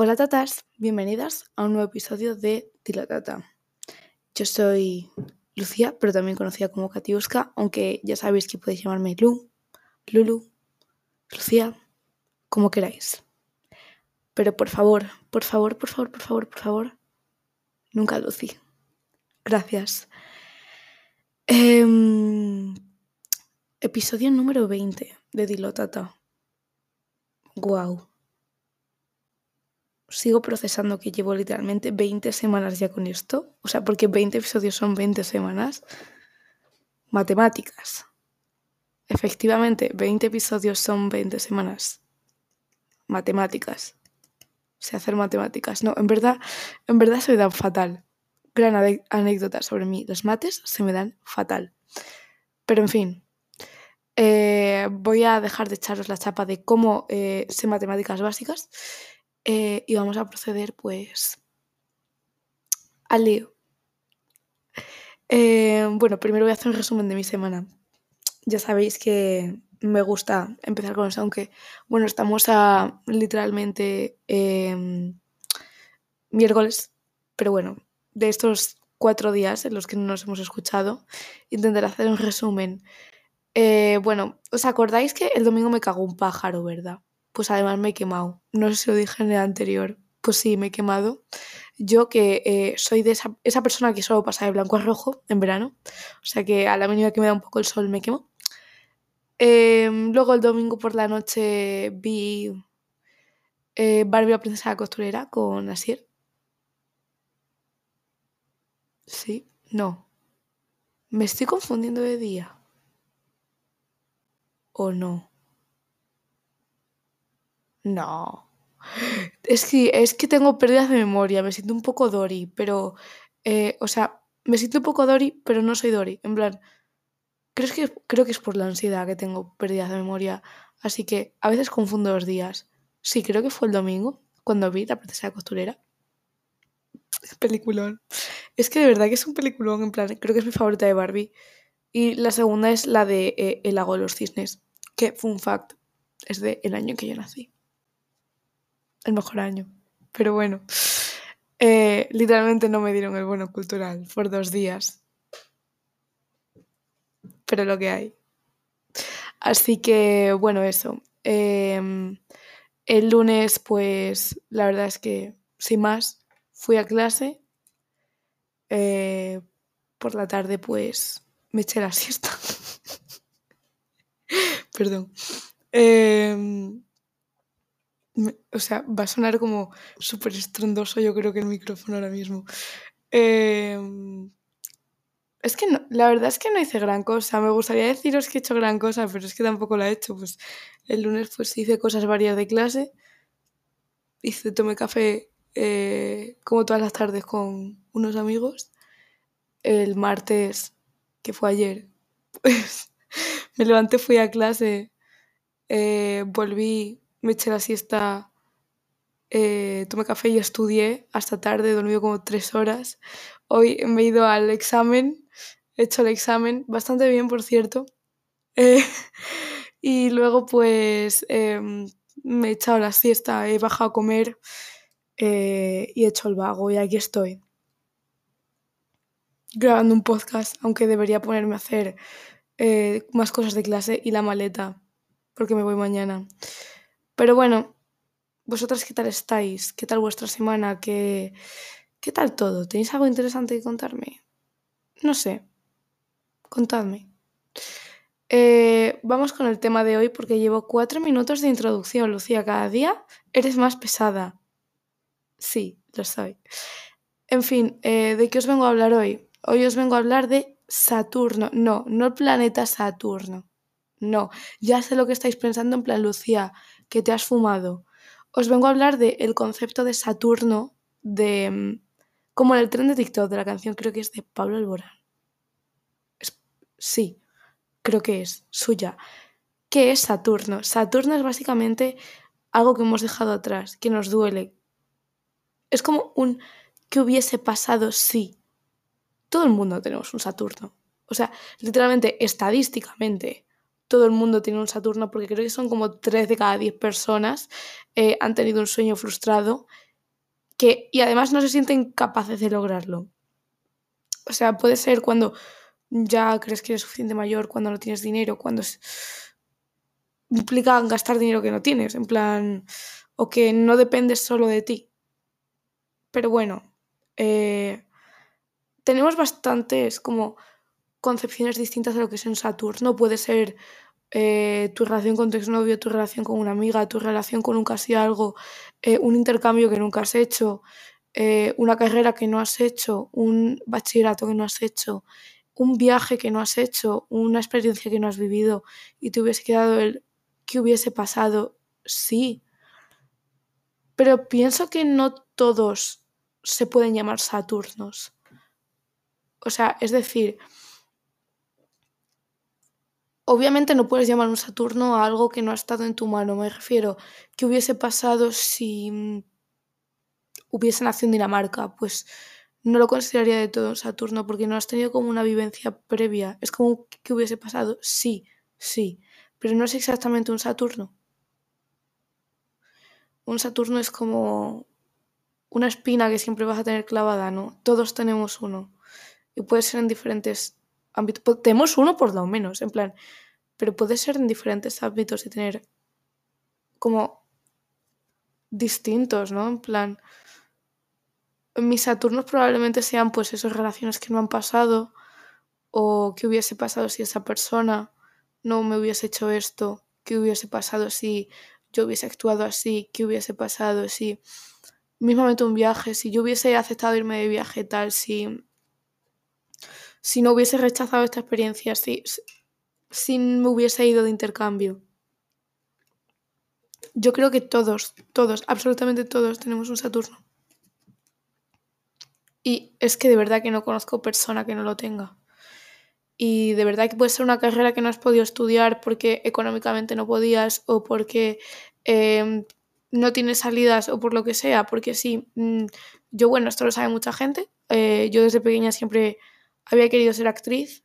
Hola tatas, bienvenidas a un nuevo episodio de Tila Tata. Yo soy Lucía, pero también conocida como Katiuska, aunque ya sabéis que podéis llamarme Lu, Lulu, Lucía, como queráis. Pero por favor, por favor, por favor, por favor, por favor, nunca Lucy. Gracias. Em, episodio número 20 de Dilo Tata. Wow sigo procesando que llevo literalmente 20 semanas ya con esto. O sea, porque 20 episodios son 20 semanas. Matemáticas. Efectivamente, 20 episodios son 20 semanas. Matemáticas. Sé hacer matemáticas. No, en verdad, en verdad se me dan fatal. Gran anécdota sobre mí. Los mates se me dan fatal. Pero en fin, eh, voy a dejar de echaros la chapa de cómo eh, sé matemáticas básicas eh, y vamos a proceder pues al lío. Eh, bueno, primero voy a hacer un resumen de mi semana. Ya sabéis que me gusta empezar con eso, aunque bueno, estamos a literalmente em, miércoles, pero bueno, de estos cuatro días en los que no nos hemos escuchado, intentaré hacer un resumen. Eh, bueno, ¿os acordáis que el domingo me cagó un pájaro, verdad? Pues además me he quemado. No sé si lo dije en el anterior. Pues sí, me he quemado. Yo que eh, soy de esa, persona que solo pasa de blanco a rojo en verano. O sea que a la mínima que me da un poco el sol me quemo. Em, luego el domingo por la noche vi eh, Barbie la princesa costurera con Asier. Sí, no. ¿Me estoy confundiendo de día? ¿O no? No. Es que, es que tengo pérdidas de memoria, me siento un poco Dory, pero, eh, o sea, me siento un poco Dory, pero no soy Dory. En plan, creo que, creo que es por la ansiedad que tengo pérdidas de memoria, así que a veces confundo los días. Sí, creo que fue el domingo, cuando vi La princesa costurera. Peliculón. Es que de verdad que es un peliculón, en plan, creo que es mi favorita de Barbie. Y la segunda es la de eh, El lago de los cisnes, que, fun fact, es de el año que yo nací el mejor año. Pero bueno, eh, literalmente no me dieron el bono cultural por dos días. Pero lo que hay. Así que, bueno, eso. Em, el lunes, pues, la verdad es que, sin más, fui a clase. Eh, por la tarde, pues, me eché la siesta. Perdón. Eh, o sea, va a sonar como súper estrondoso yo creo que el micrófono ahora mismo. Em, es que no, la verdad es que no hice gran cosa. Me gustaría deciros que he hecho gran cosa, pero es que tampoco la he hecho. Pues el lunes pues hice cosas varias de clase. Hice, tomé café eh, como todas las tardes con unos amigos. El martes, que fue ayer, pues me levanté, fui a clase, eh, volví, me eché la siesta, eh, tomé café y estudié hasta tarde, he dormido como tres horas. Hoy me he ido al examen, he hecho el examen, bastante bien por cierto. Eh, y luego pues em, me he echado la siesta, he bajado a comer eh, y he hecho el vago y aquí estoy. Grabando un podcast, aunque debería ponerme a hacer más cosas de clase y la maleta, porque me voy mañana. Pero bueno, vosotras qué tal estáis, qué tal vuestra semana, qué, qué tal todo, ¿tenéis algo interesante que contarme? No sé, contadme. Eh, vamos con el tema de hoy porque llevo cuatro minutos de introducción, Lucía. Cada día eres más pesada. Sí, lo soy. En fin, eh, ¿de qué os vengo a hablar hoy? Hoy os vengo a hablar de Saturno. No, no el planeta Saturno. No, ya sé lo que estáis pensando en plan, Lucía, que te has fumado. Os vengo a hablar del concepto de Saturno, de mm, como en el tren de TikTok de la canción, creo que es de Pablo Alborán. sí, creo que es suya. ¿Qué es Saturno? Saturno es básicamente algo que hemos dejado atrás, que nos duele. Es como un que hubiese pasado si. Todo el mundo tenemos un Saturno. O sea, literalmente, estadísticamente, todo el mundo tiene un Saturno, porque creo que son como 3 de cada 10 personas eh, han tenido un sueño frustrado que, y además no se sienten capaces de lograrlo. O sea, puede ser cuando ya crees que eres suficiente mayor, cuando no tienes dinero, cuando implica gastar dinero que no tienes, en plan, o que no dependes solo de ti. Pero bueno, eh, tenemos bastantes como concepciones distintas de lo que es un Saturno. Puede ser eh, tu relación con tu exnovio, tu relación con una amiga, tu relación con un casi algo, eh, un intercambio que nunca has hecho, eh, una carrera que no has hecho, un bachillerato que no has hecho, un viaje que no has hecho, una experiencia que no has vivido y te hubiese quedado el que hubiese pasado, sí. Pero pienso que no todos se pueden llamar Saturnos. O sea, es decir, Obviamente no puedes llamar un Saturno a algo que no ha estado en tu mano. Me refiero, ¿qué hubiese pasado si mm, hubiese nacido en Dinamarca? Pues no lo consideraría de todo un Saturno porque no has tenido como una vivencia previa. Es como que hubiese pasado, sí, sí, pero no es exactamente un Saturno. Un Saturno es como una espina que siempre vas a tener clavada, ¿no? Todos tenemos uno. Y puede ser en diferentes tenemos uno por lo menos, en plan, pero puede ser en diferentes ámbitos y tener como distintos, ¿no? En plan, mis Saturnos probablemente sean pues esas relaciones que no han pasado o qué hubiese pasado si esa persona no me hubiese hecho esto, qué hubiese pasado si yo hubiese actuado así, qué hubiese pasado si mismamente un viaje, si yo hubiese aceptado irme de viaje tal, si si no hubiese rechazado esta experiencia, si, me hubiese ido de intercambio. Yo creo que todos, todos, absolutamente todos tenemos un Saturno. Y es que de verdad que no conozco persona que no lo tenga. Y de verdad que puede ser una carrera que no has podido estudiar porque económicamente no podías o porque em, no tienes salidas o por lo que sea. Porque sí, mm, yo bueno, esto lo sabe mucha gente. Eh, yo desde pequeña siempre había querido ser actriz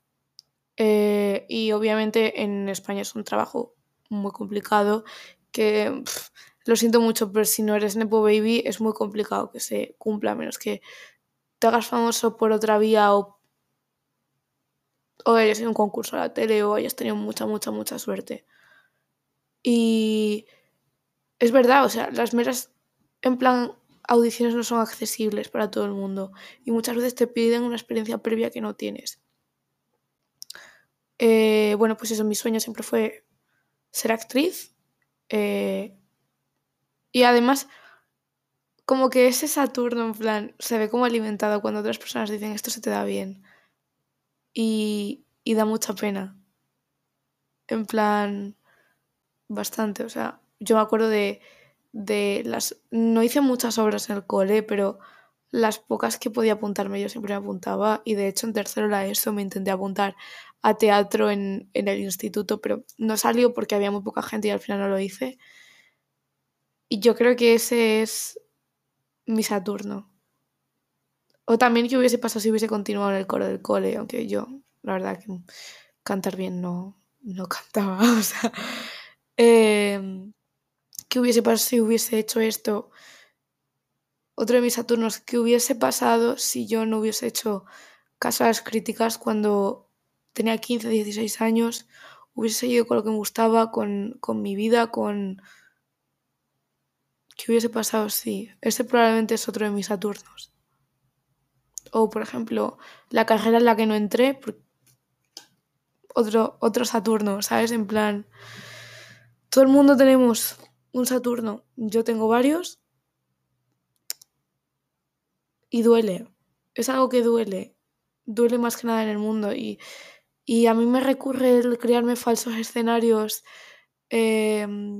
eh, y obviamente en España es un trabajo muy complicado que lo siento mucho, pero si no eres Nepo Baby es muy complicado que se cumpla, a menos que te hagas famoso por otra vía o, o hayas en un concurso a la tele o hayas tenido mucha, mucha, mucha suerte. Y es verdad, o sea, las meras, en plan, audiciones no son accesibles para todo el mundo y muchas veces te piden una experiencia previa que no tienes. Eh, bueno, pues eso, mi sueño siempre fue ser actriz. Eh, y además, como que ese Saturno, en plan, se ve como alimentado cuando otras personas dicen esto se te da bien. Y, y da mucha pena. En plan, bastante. O sea, yo me acuerdo de de las... No hice muchas obras en el cole, pero las pocas que podía apuntarme yo siempre me apuntaba y de hecho en tercero la ESO me intenté apuntar a teatro en, el instituto, pero no salió porque había muy poca gente y al final no lo hice. Y yo creo que ese es mi Saturno. O también que hubiese pasado si hubiese continuado en el coro del cole, aunque yo, la verdad, que cantar bien no, no cantaba. O sea, eh, ¿Qué hubiese pasado si hubiese hecho esto? Otro de mis Saturnos, ¿qué hubiese pasado si yo no hubiese hecho caso a las críticas cuando tenía 15, 16 años? Hubiese seguido con lo que me gustaba, con, con mi vida, con... ¿Qué hubiese pasado si? Ese probablemente es otro de mis Saturnos. O, por ejemplo, la carrera en la que no entré, otro, otro Saturno, ¿sabes? En plan, todo el mundo tenemos un Saturno. Yo tengo varios y duele. Es algo que duele. Duele más que nada en el mundo. Y, a mí me recurre el crearme falsos escenarios em,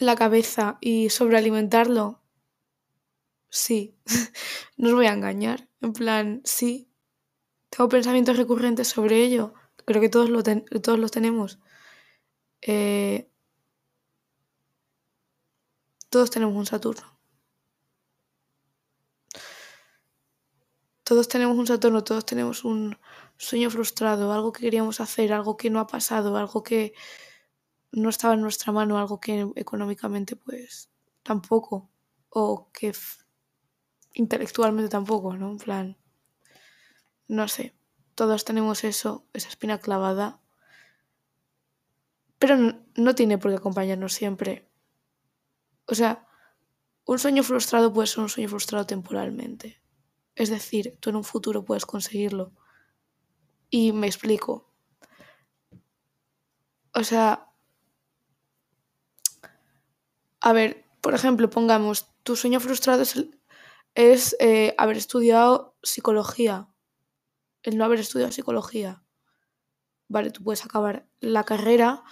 en la cabeza y sobrealimentarlo. Sí, no os voy a engañar. En plan, sí. Tengo pensamientos recurrentes sobre ello. Creo que todos, lo todos los tenemos. Eh, todos tenemos un Saturno. Todos tenemos un Saturno, todos tenemos un sueño frustrado, algo que queríamos hacer, algo que no ha pasado, algo que no estaba en nuestra mano, algo que económicamente pues tampoco. o que intelectualmente tampoco, ¿no? En plan, no sé, todos tenemos eso, esa espina clavada, pero no, tiene por qué acompañarnos siempre. O sea, un sueño frustrado puede ser un sueño frustrado temporalmente. Es decir, tú en un futuro puedes conseguirlo. Y me explico. O sea, a ver, por ejemplo, pongamos, tu sueño frustrado es, es eh, haber estudiado psicología, el no haber estudiado psicología. Vale, tú puedes acabar la carrera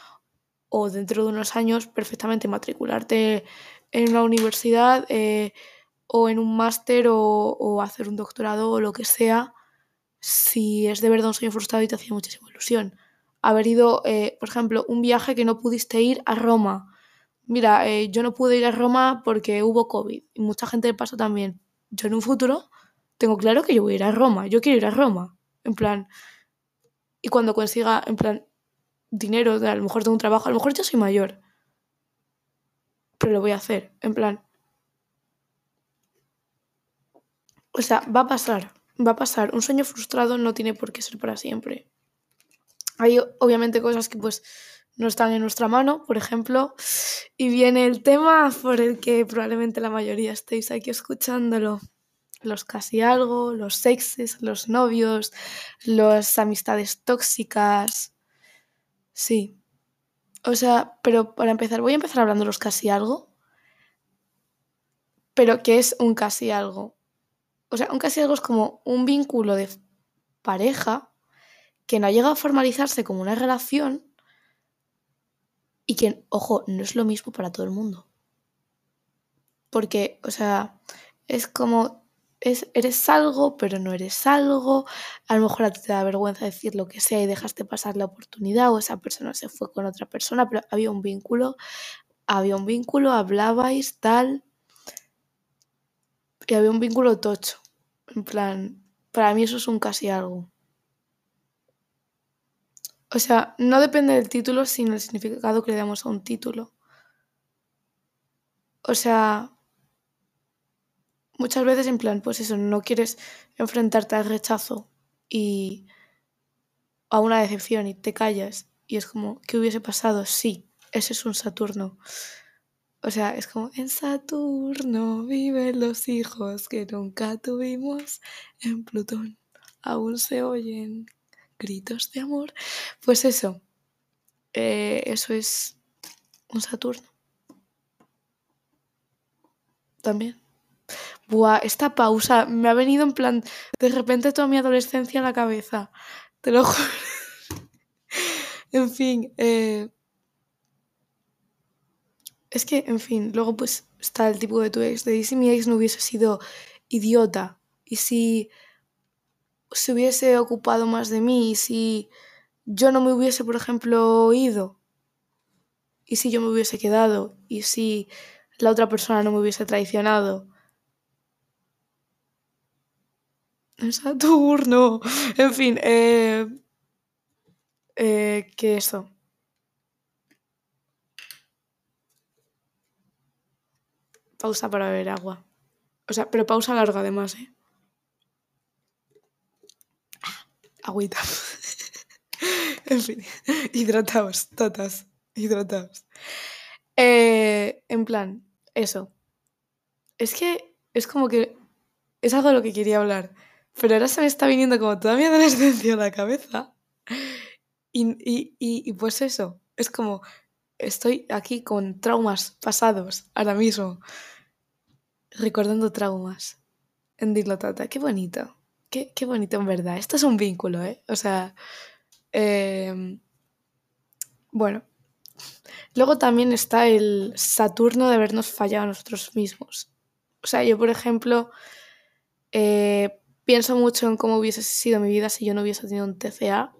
o dentro de unos años perfectamente matricularte en una universidad eh, o en un máster o, hacer un doctorado o lo que sea, si es de verdad un sueño frustrado y te hacía muchísima ilusión. Haber ido, eh, por ejemplo, un viaje que no pudiste ir a Roma mira, eh, yo no pude ir a Roma porque hubo COVID y mucha gente pasó también. Yo en un futuro tengo claro que yo voy a ir a Roma, yo quiero ir a Roma, en plan, y cuando consiga, en plan, dinero, a lo mejor tengo un trabajo, a lo mejor ya soy mayor, pero lo voy a hacer, en plan. O sea, va a pasar, va a pasar. Un sueño frustrado no tiene por qué ser para siempre. Hay obviamente cosas que pues no están en nuestra mano, por ejemplo, y viene el tema por el que probablemente la mayoría estéis aquí escuchándolo. Los casi algo, los sexes, los novios, las amistades tóxicas. Sí. O sea, pero para empezar, voy a empezar hablando los casi algo. Pero ¿qué es un casi algo? O sea, un casi algo es como un vínculo de pareja que no llega a formalizarse como una relación, y que, ojo, no es lo mismo para todo el mundo. Porque, o sea, es como, es, eres algo, pero no eres algo. A lo mejor te da vergüenza decir lo que sea y dejaste pasar la oportunidad o esa persona se fue con otra persona, pero había un vínculo, había un vínculo, hablabais, tal. Y había un vínculo tocho. En plan, para mí eso es un casi algo. O sea, no depende del título, sino el significado que le damos a un título. O sea, muchas veces en plan, pues eso, no quieres enfrentarte al rechazo y a una decepción y te callas y es como, ¿qué hubiese pasado? Sí, ese es un Saturno. O sea, es como, en Saturno viven los hijos que nunca tuvimos, en Plutón aún se oyen gritos de amor. Pues eso, eh, eso es un Saturno. También. Buah, esta pausa me ha venido en plan, de repente toda mi adolescencia a la cabeza. Te lo juro. en fin, eh, es que, en fin, luego pues está el tipo de tu ex. De si mi ex no hubiese sido idiota. Y si se hubiese ocupado más de mí, y si yo no me hubiese, por ejemplo, ido, y si yo me hubiese quedado, y si la otra persona no me hubiese traicionado. Saturno. En fin, eh, eh, que eso. Pausa para beber agua. O sea, pero pausa larga además, ¿eh? agüita. en fin, hidrataos, totas, hidrataos. Eh, en plan, eso. Es que es como que es algo de lo que quería hablar, pero ahora se me está viniendo como toda mi adolescencia a la cabeza. Y, y, y, pues eso, es como estoy aquí con traumas pasados ahora mismo, recordando traumas en Tata. Qué bonito. Qué, bonito, en verdad. Esto es un vínculo, ¿eh? O sea, em, bueno. Luego también está el Saturno de habernos fallado a nosotros mismos. O sea, yo, por ejemplo, eh, pienso mucho en cómo hubiese sido mi vida si yo no hubiese tenido un TCA,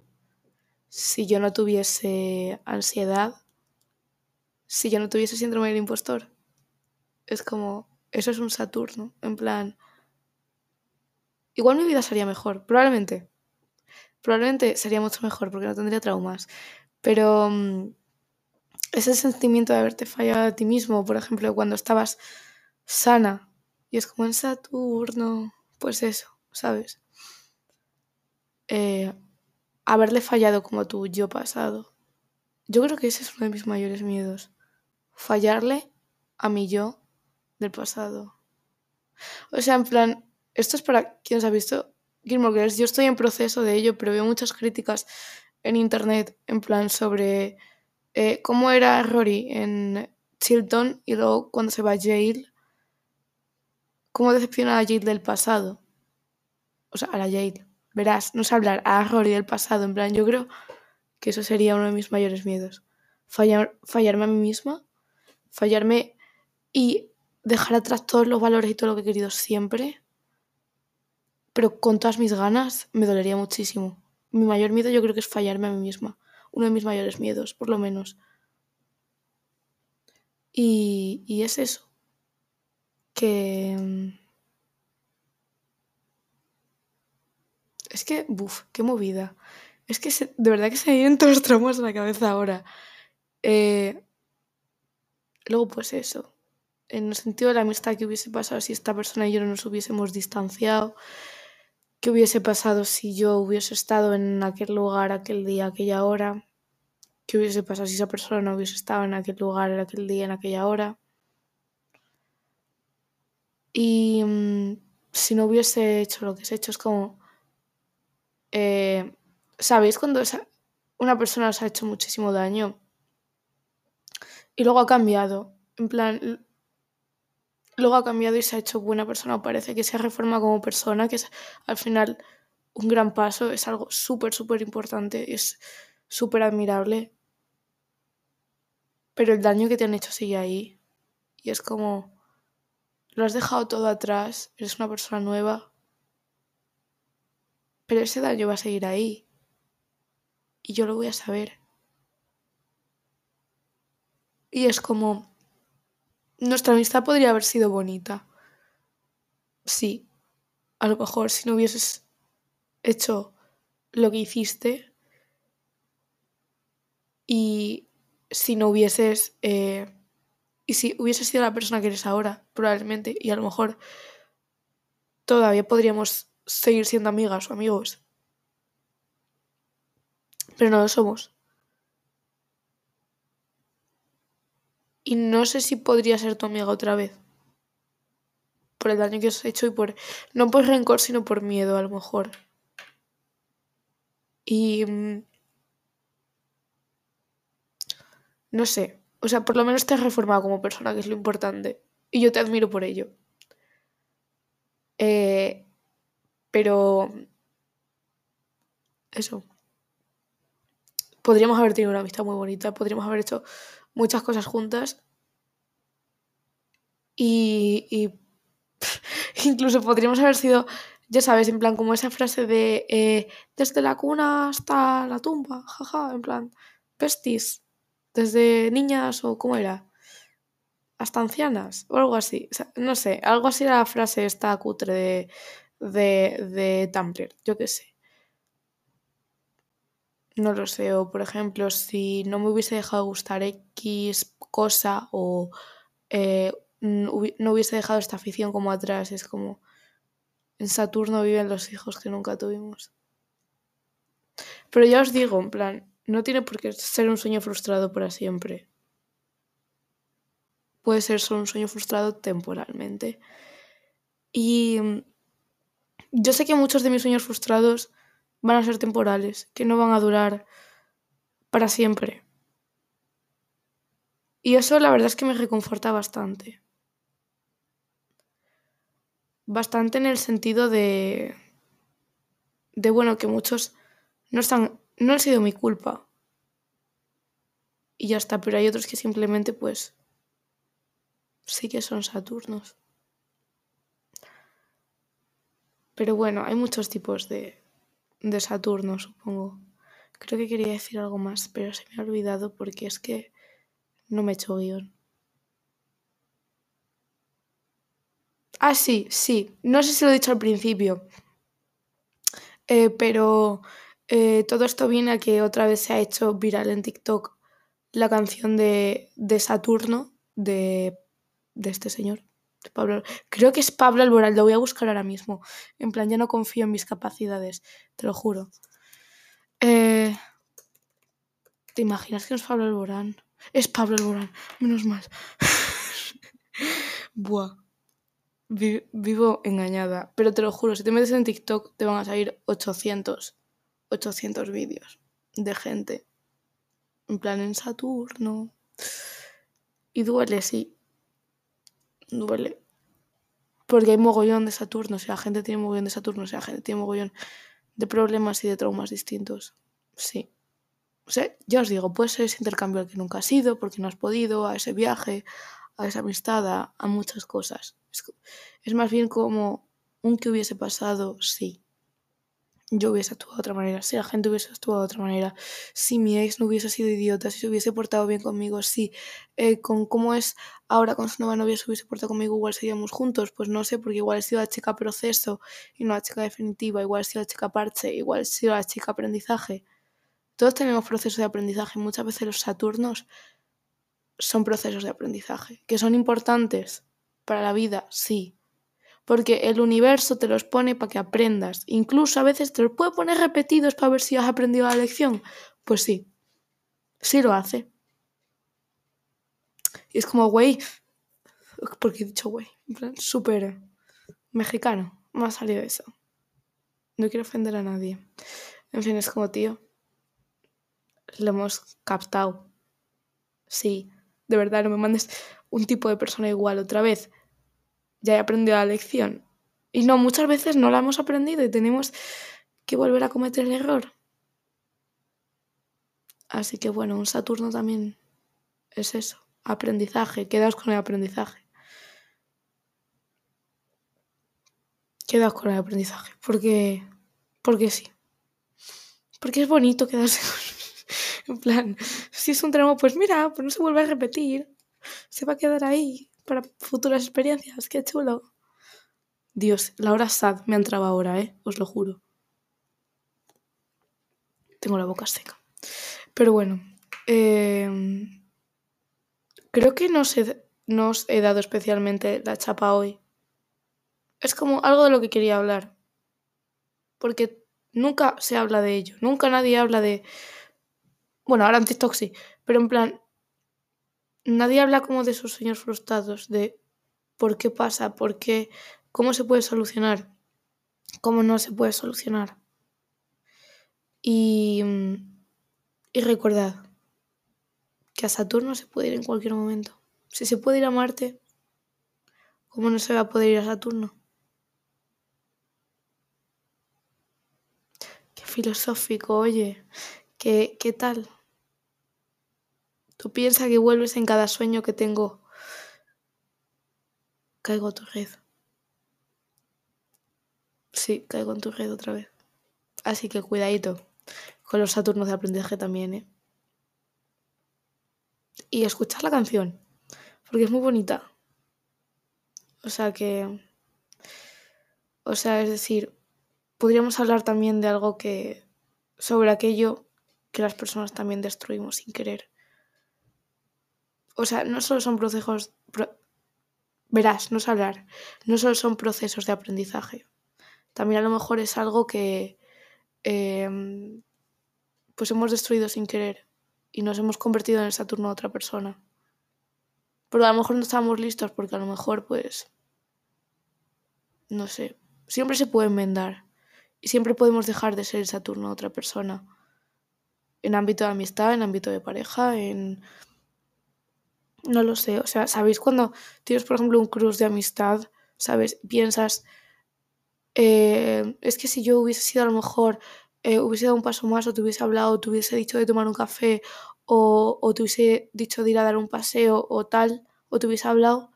si yo no tuviese ansiedad, si yo no tuviese síndrome del impostor. Es como, eso es un Saturno, en plan, Igual mi vida sería mejor, probablemente. Probablemente sería mucho mejor porque no tendría traumas. Pero mm, ese sentimiento de haberte fallado a ti mismo, por ejemplo, cuando estabas sana. Y es como en Saturno, pues eso, ¿sabes? Eh, haberle fallado como tu yo pasado. Yo creo que ese es uno de mis mayores miedos. Fallarle a mi yo del pasado. O sea, en plan, esto es para quien se ha visto Gilmore Girls. Yo estoy en proceso de ello, pero veo muchas críticas en internet, en plan, sobre eh, cómo era Rory en Chilton y luego cuando se va a Yale, cómo decepciona a Yale del pasado. O sea, a la Yale. Verás, no sé hablar a Rory del pasado, en plan, yo creo que eso sería uno de mis mayores miedos. Fallar, fallarme a mí misma, fallarme y dejar atrás todos los valores y todo lo que he querido siempre, pero con todas mis ganas me dolería muchísimo. Mi mayor miedo yo creo que es fallarme a mí misma, uno de mis mayores miedos, por lo menos. Y, y es eso, que... es que, buf, qué movida. Es que de verdad que se me vienen todos los tramos en la cabeza ahora. Eh, luego, pues eso. En el sentido de la amistad que hubiese pasado si esta persona y yo no nos hubiésemos distanciado. ¿Qué hubiese pasado si yo hubiese estado en aquel lugar, aquel día, aquella hora? ¿Qué hubiese pasado si esa persona no hubiese estado en aquel lugar, en aquel día, en aquella hora? Y mm, si no hubiese hecho lo que se ha hecho, es como... Eh, ¿Sabéis cuando una persona os ha hecho muchísimo daño? Y luego ha cambiado. En plan, luego ha cambiado y se ha hecho buena persona. Parece que se reforma como persona, que es al final un gran paso. Es algo súper, súper importante. Es súper admirable. Pero el daño que te han hecho sigue ahí. Y es como, lo has dejado todo atrás, eres una persona nueva. Pero ese daño va a seguir ahí y yo lo voy a saber. Y es como, nuestra amistad podría haber sido bonita. Sí, a lo mejor si no hubieses hecho lo que hiciste y si no hubieses... Eh, y si hubieses sido la persona que eres ahora, probablemente, y a lo mejor todavía podríamos seguir siendo amigas o amigos pero no lo somos. Y no sé si podría ser tu amiga otra vez. Por el daño que os he hecho y por... No por rencor, sino por miedo, a lo mejor. Y... Mm, no sé. O sea, por lo menos te has reformado como persona, que es lo importante. Y yo te admiro por ello. Eh, pero... Eso. Podríamos haber tenido una amistad muy bonita, podríamos haber hecho muchas cosas juntas y, incluso podríamos haber sido, ya sabes, en plan como esa frase de eh, desde la cuna hasta la tumba, jaja, en plan, pestis, desde niñas o cómo era, hasta ancianas o algo así, no sé, algo así era la frase esta cutre de, de, de Tumblr, yo qué sé. No lo sé, o por ejemplo, si no me hubiese dejado gustar X cosa o eh, no hubiese dejado esta afición como atrás, es como en Saturno viven los hijos que nunca tuvimos. Pero ya os digo, en plan, no tiene por qué ser un sueño frustrado para siempre. Puede ser solo un sueño frustrado temporalmente. Y yo sé que muchos de mis sueños frustrados van a ser temporales, que no van a durar para siempre. Y eso la verdad es que me reconforta bastante. Bastante en el sentido de. de bueno, que muchos no están. no ha sido mi culpa. Y ya está, pero hay otros que simplemente pues. sí que son Saturnos. Pero bueno, hay muchos tipos de, de Saturno, supongo. Creo que quería decir algo más, pero se me ha olvidado porque es que no me he hecho guion. Ah, sí, sí. No sé si lo he dicho al principio. Eh, pero eh, todo esto viene a que otra vez se ha hecho viral en TikTok la canción de, de Saturno de, de este señor, Pablo, creo que es Pablo Alborán, lo voy a buscar ahora mismo. En plan, ya no confío en mis capacidades, te lo juro. Eh, ¿Te imaginas que no es Pablo Alborán? Es Pablo Alborán, menos mal. Buah. vivo engañada. Pero te lo juro, si te metes en TikTok te van a salir 800, 800 vídeos de gente. En plan, en Saturno. Y duele, sí. Duele. Porque hay mogollón de Saturno, o sea, la gente tiene mogollón de Saturno, o sea, la gente tiene mogollón de problemas y de traumas distintos. Sí. O sea, ya os digo, puede ser ese intercambio al que nunca has ido, porque no has podido, a ese viaje, a esa amistad, a, muchas cosas. Es, más bien como un que hubiese pasado, sí. Yo hubiese actuado de otra manera, si la gente hubiese actuado de otra manera, si mi ex no hubiese sido idiota, si se hubiese portado bien conmigo, si eh, con cómo es ahora con su nueva novia se hubiese portado conmigo, igual seríamos juntos, pues no sé, porque igual he sido la chica proceso y no la chica definitiva, igual he sido la chica parche, igual he sido la chica aprendizaje. Todos tenemos procesos de aprendizaje, muchas veces los Saturnos son procesos de aprendizaje, que son importantes para la vida, sí. Porque el universo te los pone para que aprendas. Incluso a veces te los puede poner repetidos para ver si has aprendido la lección. Pues sí, sí lo hace. Y es como, güey, porque he dicho güey, en plan, súper mexicano. Me ha salido eso. No quiero ofender a nadie. En fin, es como, tío, lo hemos captado. Sí, de verdad, no me mandes un tipo de persona igual otra vez. Ya he aprendido la lección. Y no, muchas veces no la hemos aprendido y tenemos que volver a cometer el error. Así que bueno, un Saturno también es eso, aprendizaje, quedaos con el aprendizaje. Quedaos con el aprendizaje, porque, porque sí. Porque es bonito quedarse con en plan, si es un tramo, pues mira, pues no se vuelve a repetir. Se va a quedar ahí para futuras experiencias. Qué chulo. Dios, la hora sad me ha entrado ahora, ¿eh? Os lo juro. Tengo la boca seca. Pero bueno, em, creo que no, no os he dado especialmente la chapa hoy. Es como algo de lo que quería hablar. Porque nunca se habla de ello. Nunca nadie habla de bueno, ahora en TikTok sí, pero en plan, nadie habla como de esos sueños frustrados, de por qué pasa, por qué, cómo se puede solucionar, cómo no se puede solucionar. Y, y recordad que a Saturno se puede ir en cualquier momento. Si se puede ir a Marte, ¿cómo no se va a poder ir a Saturno? Qué filosófico, oye, ¿qué, qué tal? Tú piensas que vuelves en cada sueño que tengo. Caigo a tu red. Sí, caigo en tu red otra vez. Así que cuidadito con los Saturnos de aprendizaje también, ¿eh? Y escuchar la canción, porque es muy bonita. O sea que... O sea, es decir, podríamos hablar también de algo que... sobre aquello que las personas también destruimos sin querer o sea, no solo son procesos, verás, no es hablar, no solo son procesos de aprendizaje, también a lo mejor es algo que em, pues hemos destruido sin querer y nos hemos convertido en el Saturno de otra persona. Pero a lo mejor no estábamos listos porque a lo mejor pues, no sé, siempre se puede enmendar y siempre podemos dejar de ser el Saturno de otra persona. En ámbito de amistad, en ámbito de pareja, en no lo sé, o sea, ¿sabéis cuando tienes, por ejemplo, un cruz de amistad, ¿sabes? Piensas, eh, es que si yo hubiese sido a lo mejor, eh, hubiese dado un paso más o te hubiese hablado, te hubiese dicho de tomar un café o, o te hubiese dicho de ir a dar un paseo o tal, o te hubiese hablado,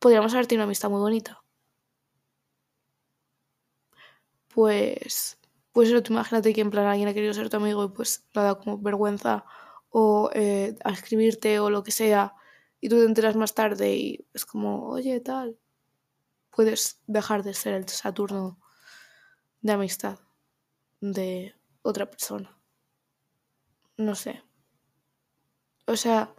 podríamos haber tenido una amistad muy bonita. Pues, pues eso, tú imagínate que en plan alguien ha querido ser tu amigo y pues dado como vergüenza o eh, a escribirte o lo que sea y tú te enteras más tarde y es como, oye, tal, puedes dejar de ser el Saturno de amistad de otra persona. No sé. O sea,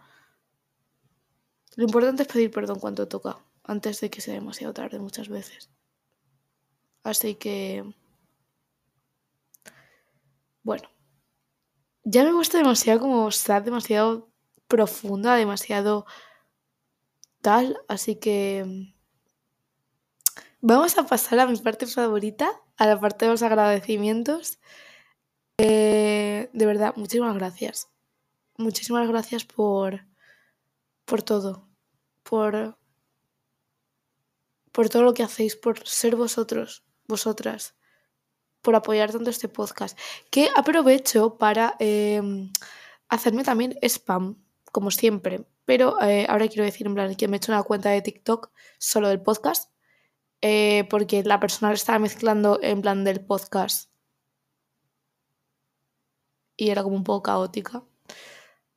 lo importante es pedir perdón cuando toca antes de que sea demasiado tarde muchas veces. Así que... Bueno. Ya me gusta demasiado como estar demasiado profunda, demasiado tal, así que vamos a pasar a mi parte favorita, a la parte de los agradecimientos. Eh, de verdad, muchísimas gracias. Muchísimas gracias por, por todo, por, por todo lo que hacéis, por ser vosotros, vosotras, por apoyar tanto este podcast. Que aprovecho para em, hacerme también spam, como siempre. Pero eh, ahora quiero decir en plan que me he hecho una cuenta de TikTok solo del podcast. Eh, porque la persona estaba mezclando en plan del podcast. Y era como un poco caótica.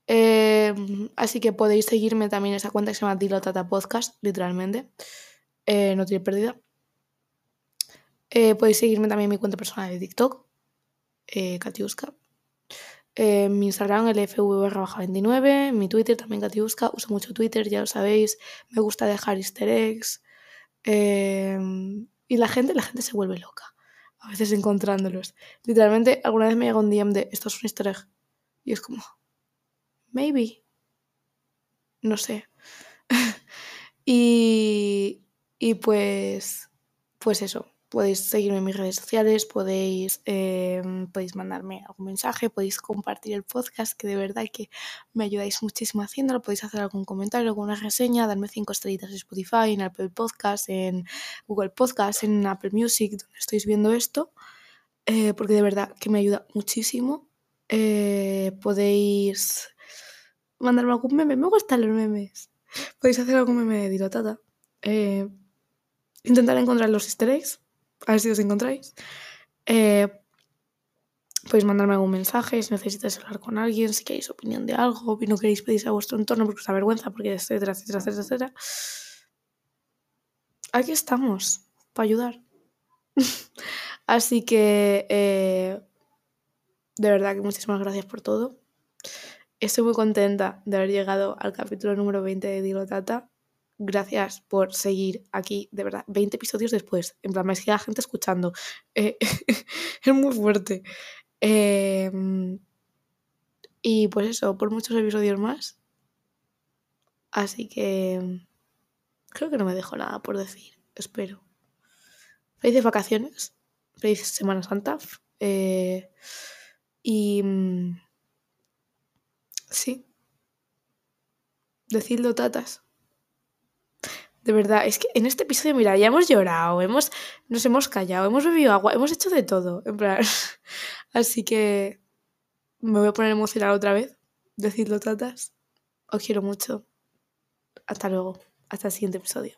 Em, así que podéis seguirme también en esa cuenta que se llama Dilotata Podcast, literalmente. Eh, no tiene pérdida. Podéis seguirme también en mi cuenta personal de TikTok, Katiuska. En mi Instagram, lfv-29, mi Twitter también Katiuska, uso mucho Twitter, ya lo sabéis, me gusta dejar easter eggs. Em, y la gente, la gente se vuelve loca, a veces encontrándolos. Literalmente, alguna vez me llega un DM de, esto es un easter egg. Y es como, maybe. No sé. y, y pues, pues eso podéis seguirme en mis redes sociales, podéis, em, podéis mandarme algún mensaje, podéis compartir el podcast, que de verdad que me ayudáis muchísimo haciéndolo, podéis hacer algún comentario, alguna reseña, darme cinco estrellitas en Spotify, en Apple Podcast, en Google Podcast, en Apple Music, donde estáis viendo esto, eh, porque de verdad que me ayuda muchísimo. Eh, podéis mandarme algún meme, me gustan los memes. Podéis hacer algún meme de. Eh, intentar encontrar los easter eggs a ver si os encontráis. Eh, podéis mandarme algún mensaje si necesitáis hablar con alguien, si queréis opinión de algo, si no queréis pedir a vuestro entorno porque os da vergüenza, porque etcétera, etcétera, etcétera, etcétera. Aquí estamos, para ayudar. Así que, eh, de verdad que muchísimas gracias por todo. Estoy muy contenta de haber llegado al capítulo número 20 de Dilotata gracias por seguir aquí, de verdad, 20 episodios después. En plan, me sigue la gente escuchando. Eh, es muy fuerte. Em, y pues eso, por muchos episodios más. Así que creo que no me dejo nada por decir, espero. Felices vacaciones, feliz Semana Santa. Eh, y mm, sí, decidlo tatas. De verdad, es que en este episodio, mira, ya hemos llorado, hemos, nos hemos callado, hemos bebido agua, hemos hecho de todo, en plan. Así que me voy a poner emocionada otra vez. Decidlo, tatas. Os quiero mucho. Hasta luego. Hasta el siguiente episodio.